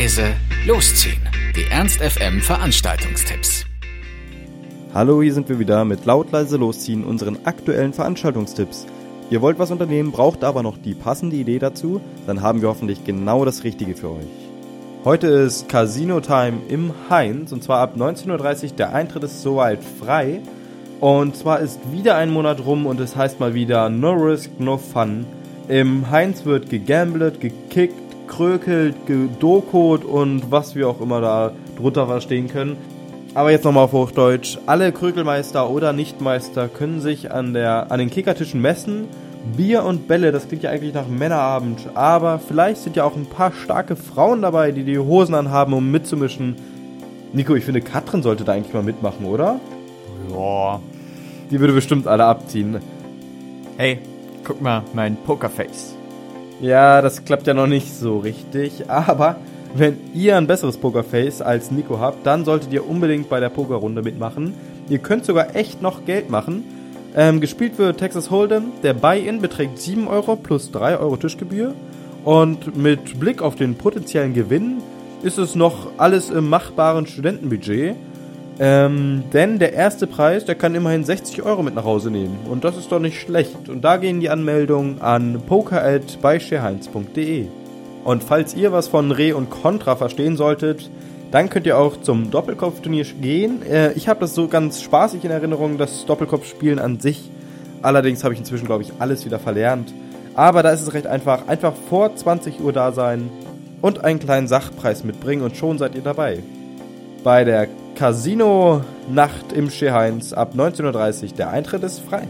leise, losziehen. Die Ernst FM Veranstaltungstipps. Hallo, hier sind wir wieder mit laut leise losziehen unseren aktuellen Veranstaltungstipps. Ihr wollt was unternehmen, braucht aber noch die passende Idee dazu, dann haben wir hoffentlich genau das Richtige für euch. Heute ist Casino Time im Heinz und zwar ab 19.30 Uhr. Der Eintritt ist soweit frei. Und zwar ist wieder ein Monat rum und es heißt mal wieder No Risk, No Fun. Im Heinz wird gegambelt, gekickt, krökelt, gedokot und was wir auch immer da drunter verstehen können. Aber jetzt nochmal auf Hochdeutsch. Alle Krökelmeister oder Nichtmeister können sich an, der, an den Kickertischen messen. Bier und Bälle, das klingt ja eigentlich nach Männerabend. Aber vielleicht sind ja auch ein paar starke Frauen dabei, die die Hosen anhaben, um mitzumischen. Nico, ich finde, Katrin sollte da eigentlich mal mitmachen, oder? Ja. Die würde bestimmt alle abziehen. Hey, guck mal, mein Pokerface. Ja, das klappt ja noch nicht so richtig. Aber wenn ihr ein besseres Pokerface als Nico habt, dann solltet ihr unbedingt bei der Pokerrunde mitmachen. Ihr könnt sogar echt noch Geld machen. Ähm, gespielt wird Texas Hold'em. Der Buy-In beträgt 7 Euro plus 3 Euro Tischgebühr. Und mit Blick auf den potenziellen Gewinn ist es noch alles im machbaren Studentenbudget. Ähm, denn der erste Preis, der kann immerhin 60 Euro mit nach Hause nehmen. Und das ist doch nicht schlecht. Und da gehen die Anmeldungen an poker.beischerheinz.de. Und falls ihr was von Re und Contra verstehen solltet, dann könnt ihr auch zum Doppelkopfturnier gehen. Äh, ich habe das so ganz spaßig in Erinnerung, das Doppelkopfspielen an sich. Allerdings habe ich inzwischen, glaube ich, alles wieder verlernt. Aber da ist es recht einfach. Einfach vor 20 Uhr da sein und einen kleinen Sachpreis mitbringen und schon seid ihr dabei. Bei der Casino-Nacht im Scheheinz ab 19.30 Uhr. Der Eintritt ist frei.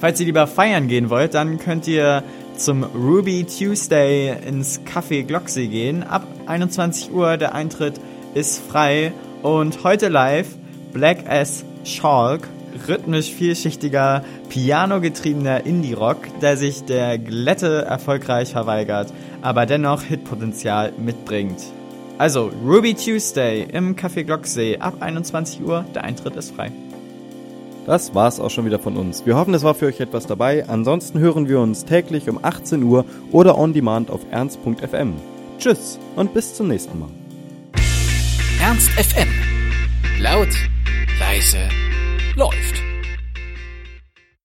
Falls ihr lieber feiern gehen wollt, dann könnt ihr zum Ruby Tuesday ins Café Glocksee gehen. Ab 21 Uhr der Eintritt ist frei und heute live Black as Schalk, rhythmisch vielschichtiger, pianogetriebener Indie-Rock, der sich der Glätte erfolgreich verweigert, aber dennoch Hitpotenzial mitbringt. Also Ruby Tuesday im Café Glocksee ab 21 Uhr, der Eintritt ist frei. Das war's auch schon wieder von uns. Wir hoffen, es war für euch etwas dabei. Ansonsten hören wir uns täglich um 18 Uhr oder on demand auf ernst.fm. Tschüss und bis zum nächsten Mal. Ernst FM. Laut, leise, läuft.